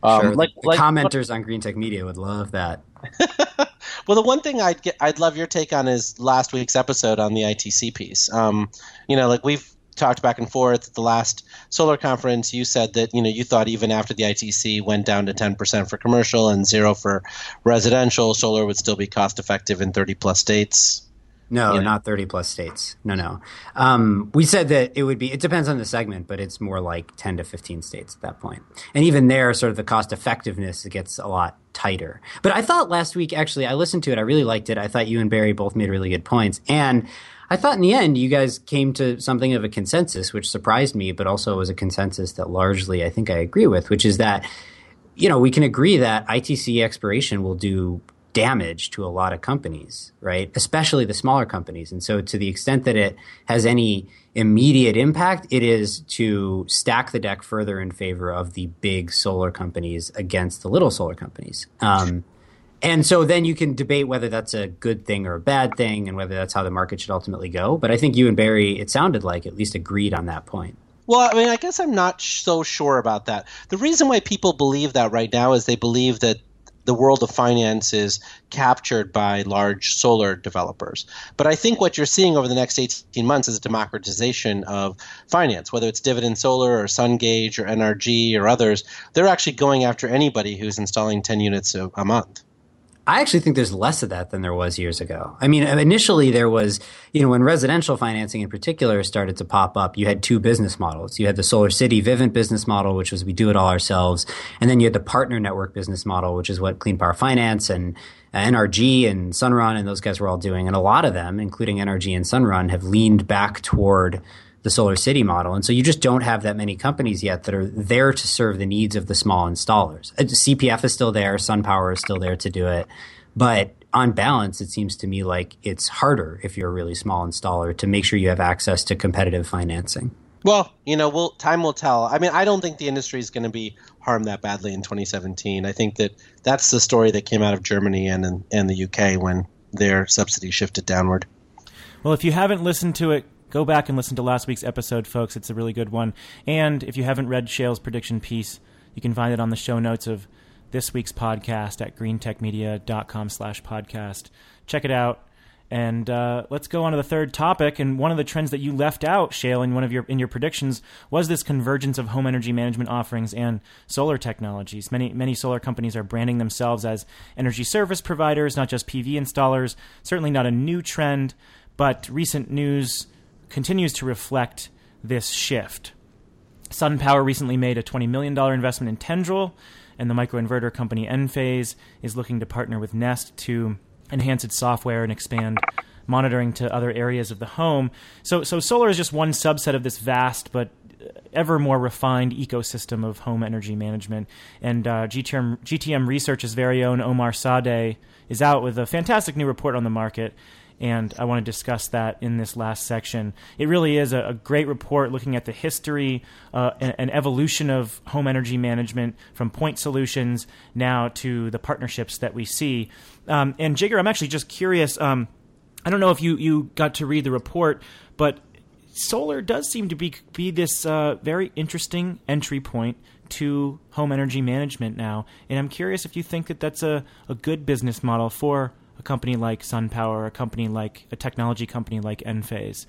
Um, sure. Like, the like, commenters on Greentech Media would love that. well, the one thing I'd get, I'd love your take on is last week's episode on the ITC piece. Um, you know, like we've talked back and forth at the last solar conference. You said that you know you thought even after the ITC went down to ten percent for commercial and zero for residential, solar would still be cost effective in thirty plus states. No, you know? not 30 plus states. No, no. Um, we said that it would be, it depends on the segment, but it's more like 10 to 15 states at that point. And even there, sort of the cost effectiveness gets a lot tighter. But I thought last week, actually, I listened to it. I really liked it. I thought you and Barry both made really good points. And I thought in the end, you guys came to something of a consensus, which surprised me, but also was a consensus that largely I think I agree with, which is that, you know, we can agree that ITC expiration will do damage to a lot of companies, right? Especially the smaller companies. And so, to the extent that it has any immediate impact, it is to stack the deck further in favor of the big solar companies against the little solar companies. Um, and so then you can debate whether that's a good thing or a bad thing and whether that's how the market should ultimately go. But I think you and Barry, it sounded like, at least agreed on that point. Well, I mean, I guess I'm not so sure about that. The reason why people believe that right now is they believe that the world of finance is captured by large solar developers. But I think what you're seeing over the next 18 months is a democratization of finance, whether it's Dividend Solar or SunGage or NRG or others. They're actually going after anybody who's installing 10 units a, a month. I actually think there's less of that than there was years ago. I mean, initially there was, you know, when residential financing in particular started to pop up, you had two business models. You had the Solar City Vivint business model, which was we do it all ourselves. And then you had the partner network business model, which is what Clean Power Finance and NRG and Sunrun and those guys were all doing. And a lot of them, including NRG and Sunrun, have leaned back toward the the Solar City model. And so you just don't have that many companies yet that are there to serve the needs of the small installers. Uh, CPF is still there, SunPower is still there to do it. But on balance, it seems to me like it's harder if you're a really small installer to make sure you have access to competitive financing. Well, you know, we'll, time will tell. I mean, I don't think the industry is going to be harmed that badly in 2017. I think that that's the story that came out of Germany and and the UK when their subsidy shifted downward. Well, if you haven't listened to it, go back and listen to last week's episode, folks. It's a really good one. And if you haven't read Shayle's prediction piece, you can find it on the show notes of this week's podcast at greentechmedia.com slash podcast. Check it out. And uh, let's go on to the third topic. And one of the trends that you left out, Shayle, in one of your in your predictions, was this convergence of home energy management offerings and solar technologies. Many many solar companies are branding themselves as energy service providers, not just PV installers. Certainly not a new trend, but recent news continues to reflect this shift. SunPower recently made a $20 million investment in Tendril, and the microinverter company Enphase is looking to partner with Nest to enhance its software and expand monitoring to other areas of the home. So, so solar is just one subset of this vast but ever more refined ecosystem of home energy management. And uh, GTM, GTM Research's very own Omar Saadeh is out with a fantastic new report on the market and I want to discuss that in this last section. It really is a, a great report looking at the history uh, and, and, evolution of home energy management from point solutions now to the partnerships that we see. Um, and Jigar, I'm actually just curious. Um, I don't know if you, you got to read the report, but solar does seem to be be this uh, very interesting entry point to home energy management now. And I'm curious if you think that that's a, a good business model for a company like SunPower, a company like a technology company like Enphase.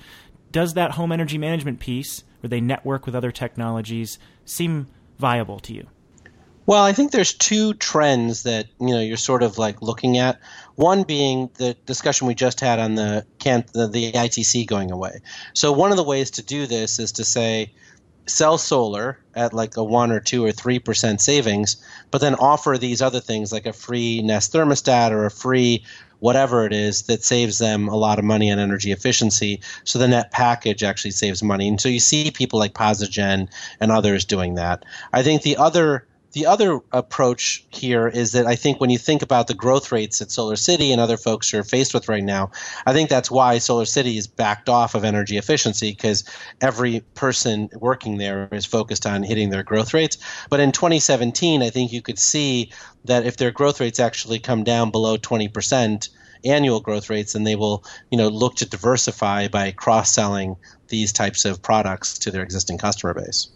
Does that home energy management piece, where they network with other technologies, seem viable to you? Well, I think there's two trends that you know you're sort of like looking at. One being the discussion we just had on the the, the ITC going away. So one of the ways to do this is to say sell solar at like a one or two or three percent savings, but then offer these other things like a free Nest thermostat or a free whatever it is that saves them a lot of money on energy efficiency. So the net package actually saves money. And so you see people like Posigen and others doing that. I think the other the other approach here is that I think when you think about the growth rates that Solar City and other folks are faced with right now, I think that's why Solar City is backed off of energy efficiency because every person working there is focused on hitting their growth rates. But in 2017, I think you could see that if their growth rates actually come down below 20%, annual growth rates, then they will, you know, look to diversify by cross-selling these types of products to their existing customer base.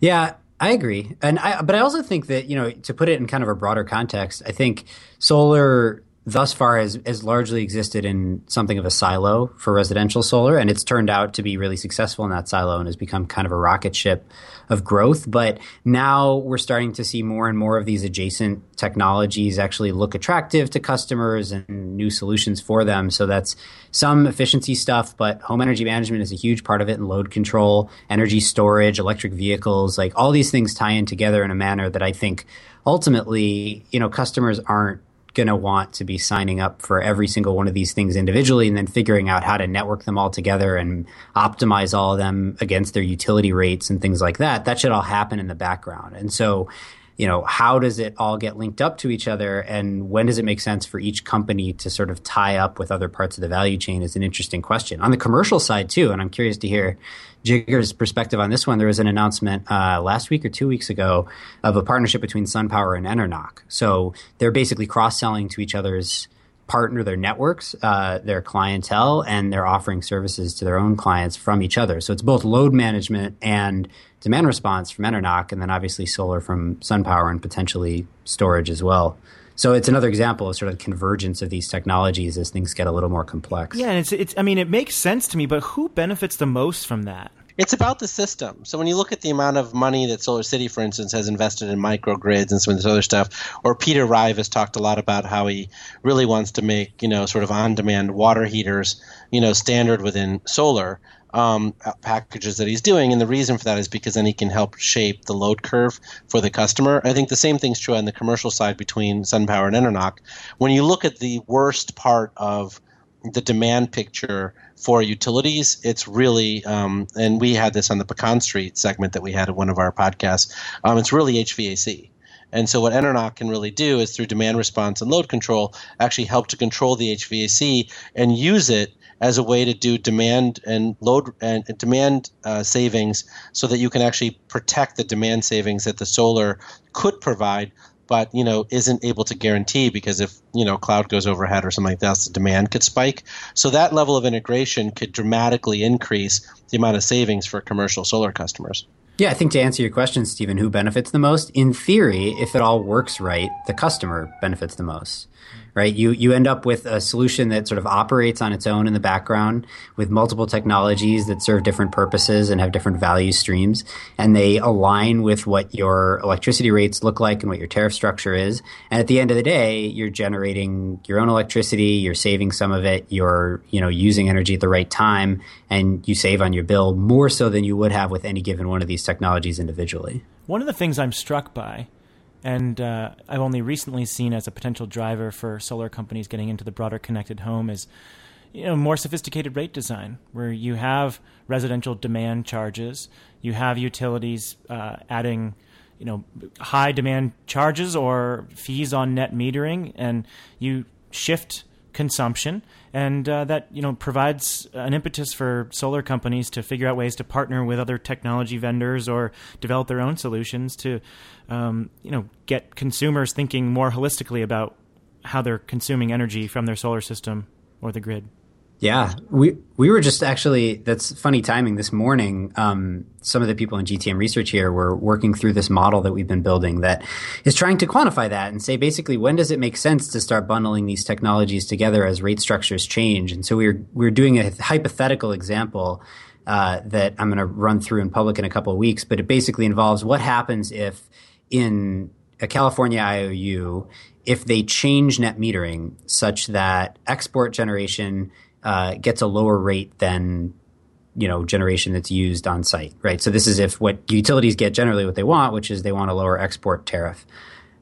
Yeah, I agree, and I but I also think that you know to put it in kind of a broader context, I think solar thus far has, has largely existed in something of a silo for residential solar, and it's turned out to be really successful in that silo and has become kind of a rocket ship of growth. But now we're starting to see more and more of these adjacent technologies actually look attractive to customers and new solutions for them. So that's some efficiency stuff, but home energy management is a huge part of it and load control, energy storage, electric vehicles, like all these things tie in together in a manner that I think ultimately, you know, customers aren't going to want to be signing up for every single one of these things individually and then figuring out how to network them all together and optimize all of them against their utility rates and things like that. That should all happen in the background. And so, you know, how does it all get linked up to each other and when does it make sense for each company to sort of tie up with other parts of the value chain is an interesting question. On the commercial side too, and I'm curious to hear Jigar's perspective on this one, there was an announcement uh, last week or two weeks ago of a partnership between SunPower and Enernoc. So they're basically cross selling to each other's partner their networks, uh, their clientele, and they're offering services to their own clients from each other. So it's both load management and demand response from Enernoc, and then obviously solar from SunPower and potentially storage as well. So it's another example of sort of convergence of these technologies as things get a little more complex. Yeah, and it's it's I mean it makes sense to me, but who benefits the most from that? It's about the system. So when you look at the amount of money that Solar City, for instance, has invested in microgrids and some of this other stuff, or Peter Rive has talked a lot about how he really wants to make, you know, sort of on-demand water heaters, you know, standard within solar um, packages that he's doing. And the reason for that is because then he can help shape the load curve for the customer. I think the same thing's true on the commercial side between SunPower and Enernoc. When you look at the worst part of the demand picture for utilities, it's really, um, and we had this on the Pecan Street segment that we had in one of our podcasts. Um, it's really HVAC. And so, what Enernoc can really do is through demand response and load control, actually help to control the HVAC and use it as a way to do demand and load and demand uh, savings, so that you can actually protect the demand savings that the solar could provide but you know isn't able to guarantee because if you know cloud goes overhead or something like that, the demand could spike. So that level of integration could dramatically increase the amount of savings for commercial solar customers. Yeah, I think to answer your question, Stephen, who benefits the most? In theory, if it all works right, the customer benefits the most right? You you end up with a solution that sort of operates on its own in the background with multiple technologies that serve different purposes and have different value streams, and they align with what your electricity rates look like and what your tariff structure is. And at the end of the day, you're generating your own electricity, you're saving some of it, you're you know using energy at the right time, and you save on your bill more so than you would have with any given one of these technologies individually. One of the things I'm struck by and uh, I've only recently seen as a potential driver for solar companies getting into the broader connected home is you know more sophisticated rate design where you have residential demand charges, you have utilities uh, adding you know high demand charges or fees on net metering, and you shift consumption, and uh, that you know provides an impetus for solar companies to figure out ways to partner with other technology vendors or develop their own solutions to um, you know get consumers thinking more holistically about how they're consuming energy from their solar system or the grid. Yeah, we we were just actually that's funny timing this morning. Um, some of the people in GTM research here were working through this model that we've been building that is trying to quantify that and say basically when does it make sense to start bundling these technologies together as rate structures change. And so we we're we we're doing a hypothetical example uh, that I'm going to run through in public in a couple of weeks, but it basically involves what happens if in a California IOU if they change net metering such that export generation uh, gets a lower rate than you know generation that's used on site, right? So this is if what utilities get generally what they want, which is they want a lower export tariff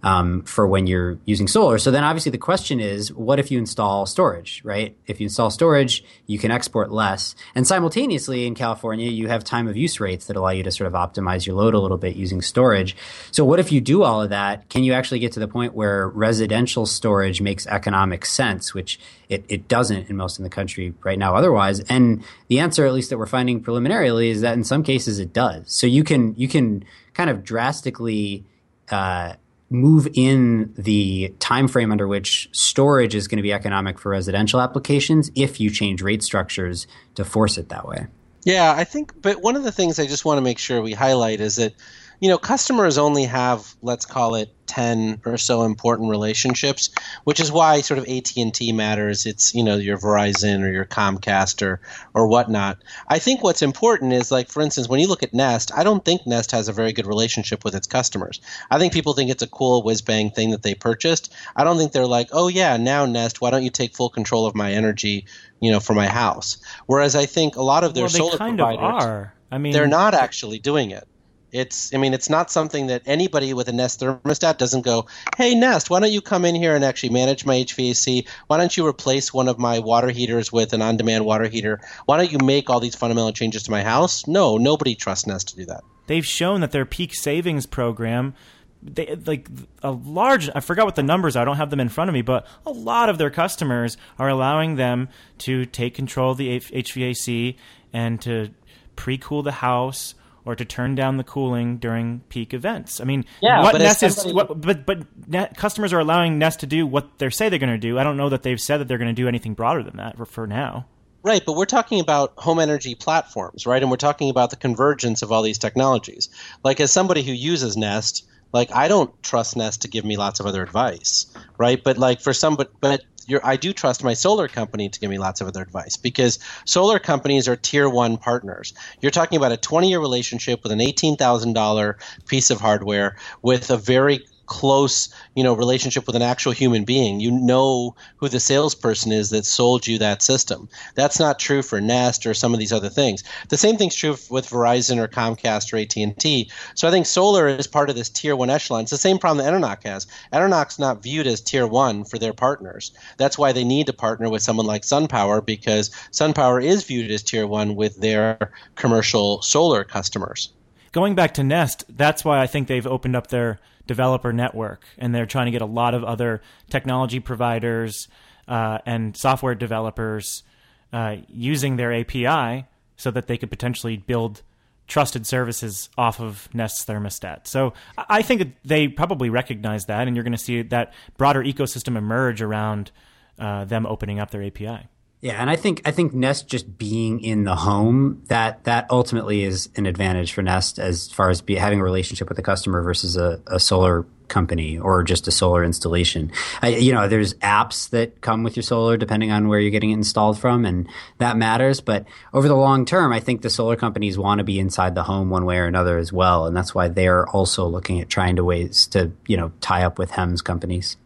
um, for when you're using solar. So then obviously the question is, what if you install storage, right? If you install storage, you can export less. And simultaneously in California, you have time of use rates that allow you to sort of optimize your load a little bit using storage. So what if you do all of that? Can you actually get to the point where residential storage makes economic sense, which it, it doesn't in most of the country right now otherwise? And the answer, at least that we're finding preliminarily, is that in some cases it does. So you can, you can kind of drastically, uh, move in the time frame under which storage is going to be economic for residential applications if you change rate structures to force it that way. Yeah, I think but one of the things I just want to make sure we highlight is that you know, customers only have let's call it 10 or so important relationships, which is why sort of AT&T matters. It's, you know, your Verizon or your Comcast or or whatnot. I think what's important is like for instance, when you look at Nest, I don't think Nest has a very good relationship with its customers. I think people think it's a cool whiz bang thing that they purchased. I don't think they're like, "Oh yeah, now Nest, why don't you take full control of my energy, you know, for my house?" Whereas I think a lot of their well, solar kind providers of are. I mean, they're not actually doing it. It's, I mean, it's not something that anybody with a Nest thermostat doesn't go, hey, Nest, why don't you come in here and actually manage my HVAC? Why don't you replace one of my water heaters with an on demand water heater? Why don't you make all these fundamental changes to my house? No, nobody trusts Nest to do that. They've shown that their peak savings program they like a large I forgot what the numbers are. I don't have them in front of me, but a lot of their customers are allowing them to take control of the HVAC and to pre-cool the house or to turn down the cooling during peak events. I mean, yeah, what but Nest somebody... is, what, but but Net, customers are allowing Nest to do what they say they're going to do. I don't know that they've said that they're going to do anything broader than that for, for now. Right, but we're talking about home energy platforms, right? And we're talking about the convergence of all these technologies. Like as somebody who uses Nest, like I don't trust Nest to give me lots of other advice, right? But like for some, but but I do trust my solar company to give me lots of other advice because solar companies are tier one partners. You're talking about a 20 year relationship with an $18,000 piece of hardware with a very close, you know, relationship with an actual human being. You know who the salesperson is that sold you that system. That's not true for Nest or some of these other things. The same thing's true with Verizon or Comcast or AT&T. So I think solar is part of this tier 1 echelon. It's the same problem that Enernoc has. Enernoc's not viewed as tier 1 for their partners. That's why they need to partner with someone like SunPower because SunPower is viewed as tier 1 with their commercial solar customers. Going back to Nest, that's why I think they've opened up their developer network, and they're trying to get a lot of other technology providers uh, and software developers uh, using their API so that they could potentially build trusted services off of Nest's thermostat. So I think they probably recognize that, and you're going to see that broader ecosystem emerge around uh, them opening up their API. Yeah, and I think I think Nest just being in the home that that ultimately is an advantage for Nest as far as be, having a relationship with the customer versus a, a solar company or just a solar installation. I, you know, there's apps that come with your solar depending on where you're getting it installed from, and that matters. But over the long term, I think the solar companies want to be inside the home one way or another as well, and that's why they're also looking at trying to ways to you know tie up with HEMS companies.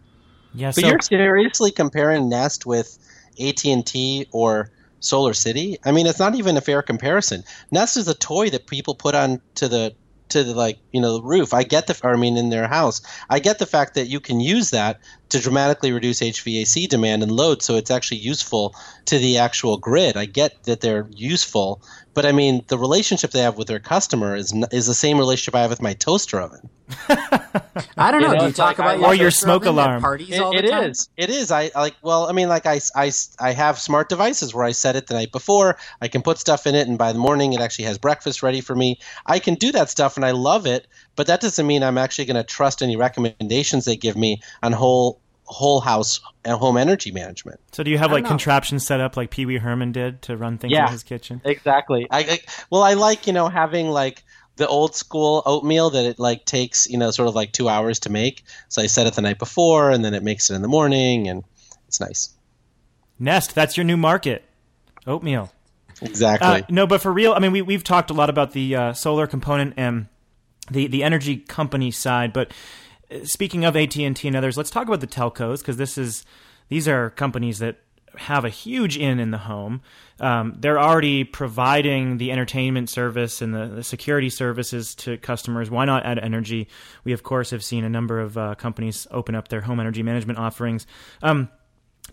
Yeah, but so, you're seriously comparing Nest with AT&T or Solar City. I mean, it's not even a fair comparison. Nest is a toy that people put on to the to the like you know the roof. I get the I mean in their house. I get the fact that you can use that to dramatically reduce HVAC demand and load, so it's actually useful to the actual grid. I get that they're useful, but I mean the relationship they have with their customer is is the same relationship I have with my toaster oven. I don't know. You know Do you talk like, about or your smoke alarm? Parties it, all the it time? is. It is. I like. Well, I mean, like I, I, I have smart devices where I set it the night before. I can put stuff in it, and by the morning, it actually has breakfast ready for me. I can do that stuff, and I love it. But that doesn't mean I'm actually going to trust any recommendations they give me on whole whole house and home energy management. So do you have like contraptions set up like Pee Wee Herman did to run things yeah, in his kitchen? Exactly. I, I well, I like you know having like the old school oatmeal that it like takes you know sort of like two hours to make. So I set it the night before, and then it makes it in the morning, and it's nice. Nest, that's your new market, oatmeal. Exactly. Uh, no, but for real, I mean, we we've talked a lot about the uh, solar component and the the energy company side, but uh, speaking of AT and T and others, let's talk about the telcos because this is these are companies that have a huge in in the home. Um, they're already providing the entertainment service and the, the, security services to customers. Why not add energy? We of course have seen a number of uh, companies open up their home energy management offerings. Um,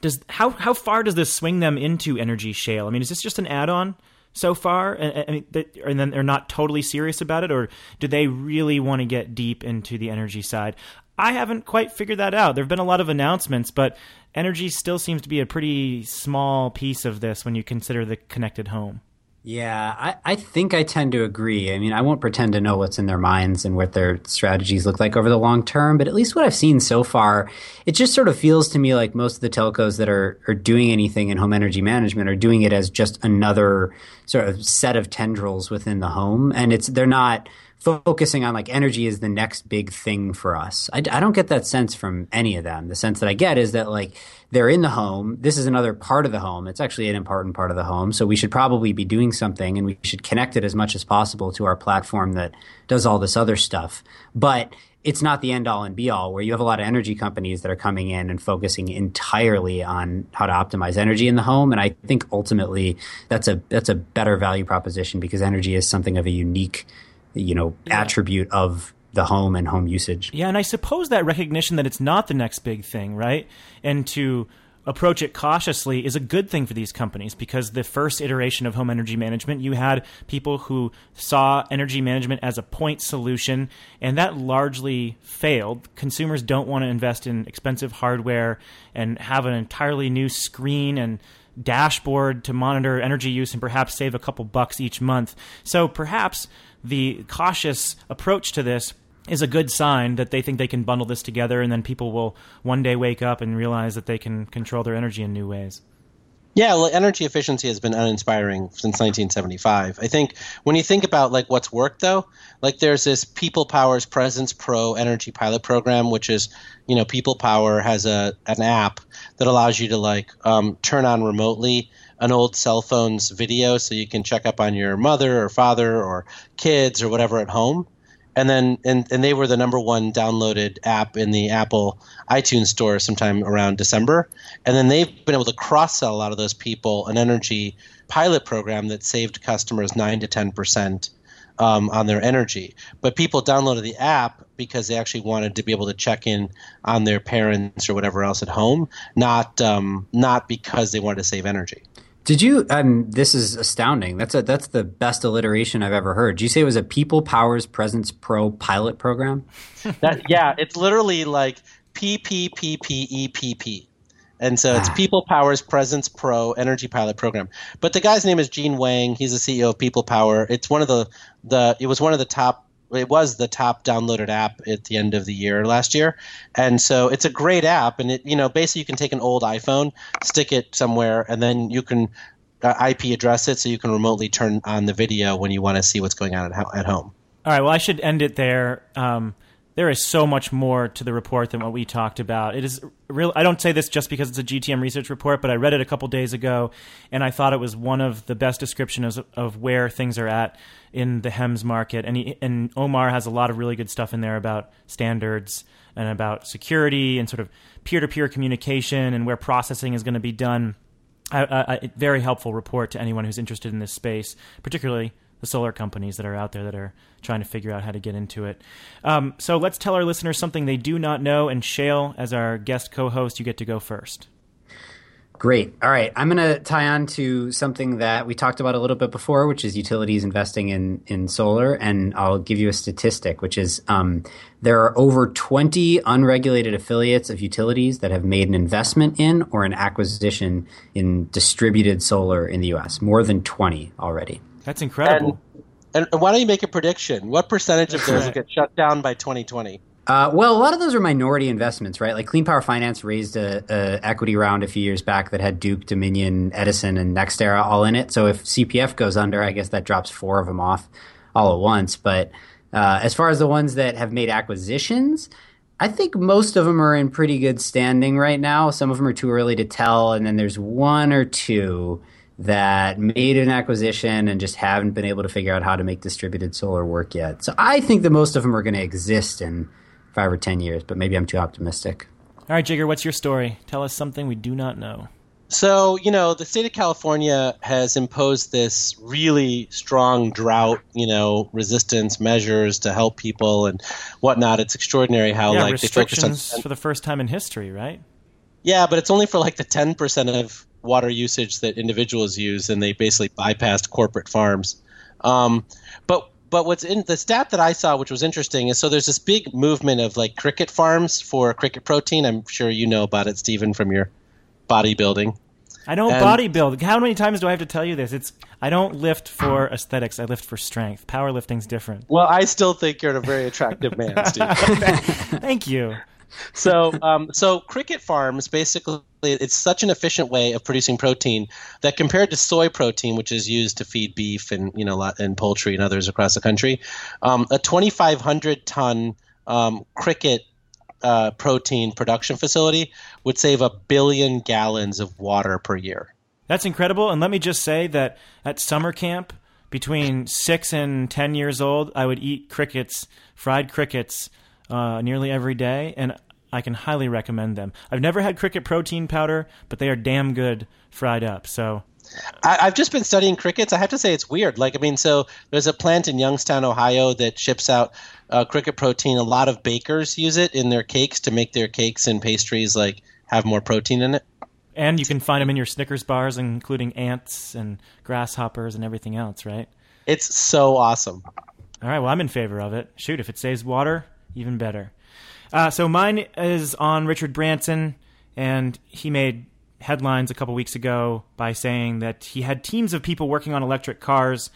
does how how far does this swing them into energy Shayle? I mean, is this just an add-on? So far, and, and, and, then they're not totally serious about it, or do they really want to get deep into the energy side? I haven't quite figured that out. There have been a lot of announcements, but energy still seems to be a pretty small piece of this when you consider the connected home. Yeah, I, I think I tend to agree. I mean, I won't pretend to know what's in their minds and what their strategies look like over the long term, but at least what I've seen so far, it just sort of feels to me like most of the telcos that are, are doing anything in home energy management are doing it as just another sort of set of tendrils within the home. And it's they're not – focusing on like energy is the next big thing for us. I, I, don't get that sense from any of them. The sense that I get is that like they're in the home. This is another part of the home. It's actually an important part of the home. So we should probably be doing something and we should connect it as much as possible to our platform that does all this other stuff. But it's not the end all and be all where you have a lot of energy companies that are coming in and focusing entirely on how to optimize energy in the home and i think ultimately that's a that's a better value proposition because energy is something of a unique you know yeah. attribute of the home and home usage. Yeah, and I suppose that recognition that it's not the next big thing, right? And to approach it cautiously is a good thing for these companies because the first iteration of home energy management, you had people who saw energy management as a point solution, and that largely failed. Consumers don't want to invest in expensive hardware and have an entirely new screen and dashboard to monitor energy use and perhaps save a couple bucks each month. So perhaps the cautious approach to this is a good sign that they think they can bundle this together and then people will one day wake up and realize that they can control their energy in new ways. Yeah, well, energy efficiency has been uninspiring since 1975. I think when you think about like what's worked though, like there's this People Power's Presence Pro Energy Pilot Program, which is, you know, People Power has a an app that allows you to like um, turn on remotely an old cell phone's video so you can check up on your mother or father or kids or whatever at home and then and, and they were the number one downloaded app in the Apple iTunes store sometime around December. And then they've been able to cross sell a lot of those people an energy pilot program that saved customers nine to ten percent um, on their energy. But people downloaded the app because they actually wanted to be able to check in on their parents or whatever else at home, not um, not because they wanted to save energy. Did you? Um, this is astounding. That's a that's the best alliteration I've ever heard. Did you say it was a People Powers Presence Pro pilot program? that yeah, it's literally like P P P P E P P. And so it's ah. People Power's Presence Pro Energy Pilot Program. But the guy's name is Gene Wang. He's the CEO of People Power. It's one of the the it was one of the top it was the top downloaded app at the end of the year last year. And so it's a great app and it you know basically you can take an old iPhone, stick it somewhere and then you can uh, IP address it so you can remotely turn on the video when you want to see what's going on at, at home. All right, well I should end it there. Um, there is so much more to the report than what we talked about. It is real. I don't say this just because it's a GTM research report, but I read it a couple days ago, and I thought it was one of the best descriptions of, where things are at in the HEMS market. And, he, and Omar has a lot of really good stuff in there about standards and about security and sort of peer-to-peer communication and where processing is going to be done. A, very helpful report to anyone who's interested in this space, particularly the solar companies that are out there that are trying to figure out how to get into it. Um, so let's tell our listeners something they do not know. And Shayle, as our guest co host, you get to go first. Great. All right. I'm going to tie on to something that we talked about a little bit before, which is utilities investing in, in solar. And I'll give you a statistic, which is um, there are over 20 unregulated affiliates of utilities that have made an investment in or an acquisition in distributed solar in the U.S. More than 20 already. That's incredible. And, and why don't you make a prediction? What percentage of those will get shut down by 2020? Uh, well, a lot of those are minority investments, right? Like Clean Power Finance raised a, a, equity round a few years back that had Duke, Dominion, Edison, and NextEra all in it. So if CPF goes under, I guess that drops four of them off all at once. But uh, as far as the ones that have made acquisitions, I think most of them are in pretty good standing right now. Some of them are too early to tell, and then there's one or two that made an acquisition and just haven't been able to figure out how to make distributed solar work yet. So I think that most of them are going to exist in five or 10 years, but maybe I'm too optimistic. All right, Jigar, what's your story? Tell us something we do not know. So, you know, the state of California has imposed this really strong drought, you know, resistance measures to help people and whatnot. It's extraordinary how yeah, like restrictions they focus on for the first time in history, right? Yeah, but it's only for like the 10% of water usage that individuals use, and they basically bypassed corporate farms. Um, but but what's in the stat that I saw, which was interesting, is so there's this big movement of like cricket farms for cricket protein. I'm sure you know about it, Stephen, from your bodybuilding. I don't and, bodybuild. How many times do I have to tell you this? It's I don't lift for aesthetics. I lift for strength. Powerlifting's different. Well, I still think you're a very attractive man, Steve. Thank you so, um, so cricket farms basically it's such an efficient way of producing protein that compared to soy protein, which is used to feed beef and you know and poultry and others across the country, um, a 2,500 ton um, cricket uh, protein production facility would save a billion gallons of water per year. That's incredible. And let me just say that at summer camp, between six and ten years old, I would eat crickets, fried crickets, uh, nearly every day, and I can highly recommend them. I've never had cricket protein powder, but they are damn good fried up. So I, have just been studying crickets. I have to say it's weird. Like I mean, so there's a plant in Youngstown, Ohio, that ships out uh, cricket protein. A lot of bakers use it in their cakes to make their cakes and pastries like have more protein in it. And you can find them in your Snickers bars, including ants and grasshoppers and everything else, right? It's so awesome. All right, well, I'm in favor of it. Shoot, if it saves water, even better. Uh, so mine is on Richard Branson, and he made headlines a couple weeks ago by saying that he had teams of people working on electric cars,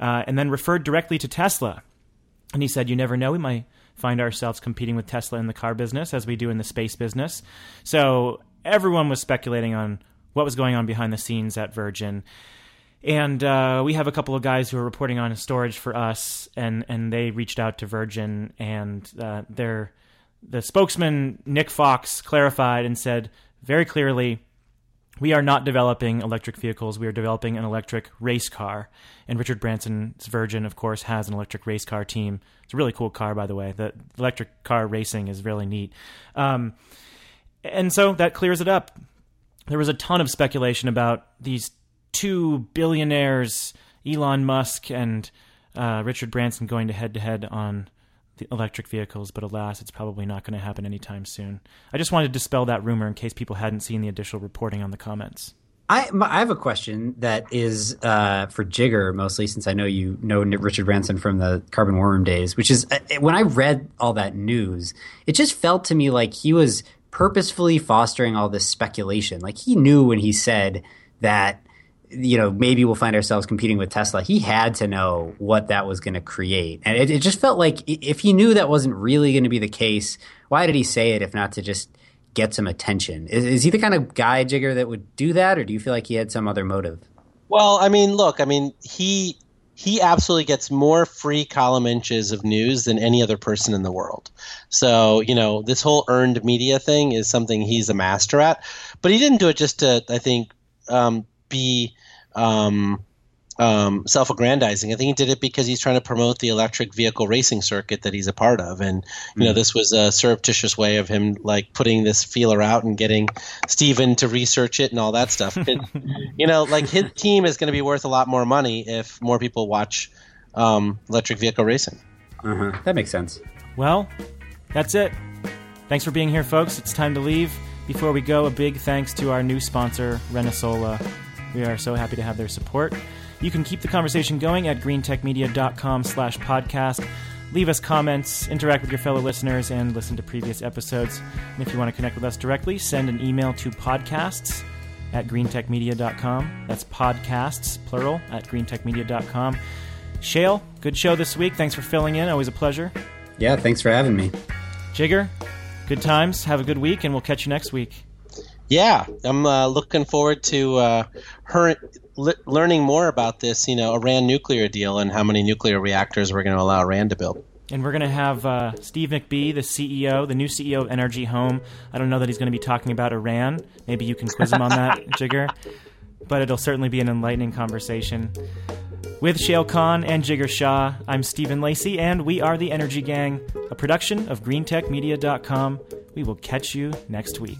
uh, and then referred directly to Tesla. And he said, "You never know; we might find ourselves competing with Tesla in the car business as we do in the space business." So everyone was speculating on what was going on behind the scenes at Virgin. And uh, we have a couple of guys who are reporting on storage for us, and, and they reached out to Virgin, and uh, they're the spokesman Nick Fox clarified and said very clearly, we are not developing electric vehicles. We are developing an electric race car. And Richard Branson's Virgin, of course, has an electric race car team. It's a really cool car, by the way. The electric car racing is really neat. Um, and so that clears it up. There was a ton of speculation about these two billionaires, Elon Musk and uh, Richard Branson, going to head to head on the electric vehicles, but alas, it's probably not going to happen anytime soon. I just wanted to dispel that rumor in case people hadn't seen the additional reporting on the comments. I, I have a question that is uh, for Jigar mostly, since I know you know Richard Branson from the Carbon War Room days. Which is uh, when I read all that news, it just felt to me like he was purposefully fostering all this speculation. Like he knew when he said that you know, maybe we'll find ourselves competing with Tesla. He had to know what that was going to create. And it, it, just felt like if he knew that wasn't really going to be the case, why did he say it if not to just get some attention? Is, is, he the kind of guy, Jigar, that would do that? Or do you feel like he had some other motive? Well, I mean, look, I mean, he. He absolutely gets more free column inches of news than any other person in the world. So, you know, this whole earned media thing is something he's a master at. But he didn't do it just to, I think, um, be um, um, self-aggrandizing. I think he did it because he's trying to promote the electric vehicle racing circuit that he's a part of, and you mm know this was a surreptitious way of him like putting this feeler out and getting Stephen to research it and all that stuff. It, you know, like his team is going to be worth a lot more money if more people watch um, electric vehicle racing. Uh-huh. That makes sense. Well, that's it. Thanks for being here, folks. It's time to leave. Before we go, a big thanks to our new sponsor, Renesola. We are so happy to have their support. You can keep the conversation going at greentechmedia.com slash podcast. Leave us comments, interact with your fellow listeners, and listen to previous episodes. And if you want to connect with us directly, send an email to podcasts at greentechmedia.com. That's podcasts, plural, at greentechmedia.com. Shayle, good show this week. Thanks for filling in. Always a pleasure. Yeah, thanks for having me. Jigar, good times. Have a good week, and we'll catch you next week. Yeah, I'm uh, looking forward to uh, her le- learning more about this, you know, Iran nuclear deal and how many nuclear reactors we're going to allow Iran to build. And we're going to have uh, Steve McBee, the CEO, the new CEO of Energy Home. I don't know that he's going to be talking about Iran. Maybe you can quiz him on that, Jigar. But it'll certainly be an enlightening conversation. With Shayle Kann and Jigar Shah, I'm Stephen Lacey, and we are the Energy Gang, a production of GreenTechMedia.com. We will catch you next week.